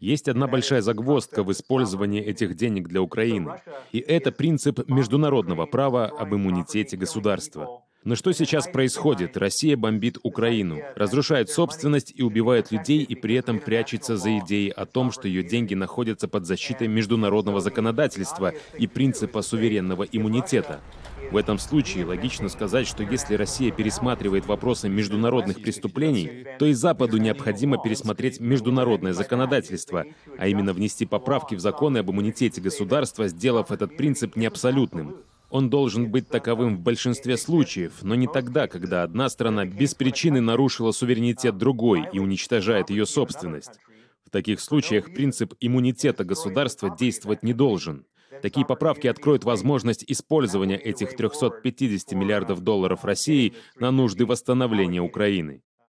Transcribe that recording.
Есть одна большая загвоздка в использовании этих денег для Украины, и это принцип международного права об иммунитете государства. Но что сейчас происходит? Россия бомбит Украину, разрушает собственность и убивает людей, и при этом прячется за идеей о том, что ее деньги находятся под защитой международного законодательства и принципа суверенного иммунитета. В этом случае логично сказать, что если Россия пересматривает вопросы международных преступлений, то и Западу необходимо пересмотреть международное законодательство, а именно внести поправки в законы об иммунитете государства, сделав этот принцип неабсолютным. Он должен быть таковым в большинстве случаев, но не тогда, когда одна страна без причины нарушила суверенитет другой и уничтожает ее собственность. В таких случаях принцип иммунитета государства действовать не должен. Такие поправки откроют возможность использования этих 350 миллиардов долларов России на нужды восстановления Украины.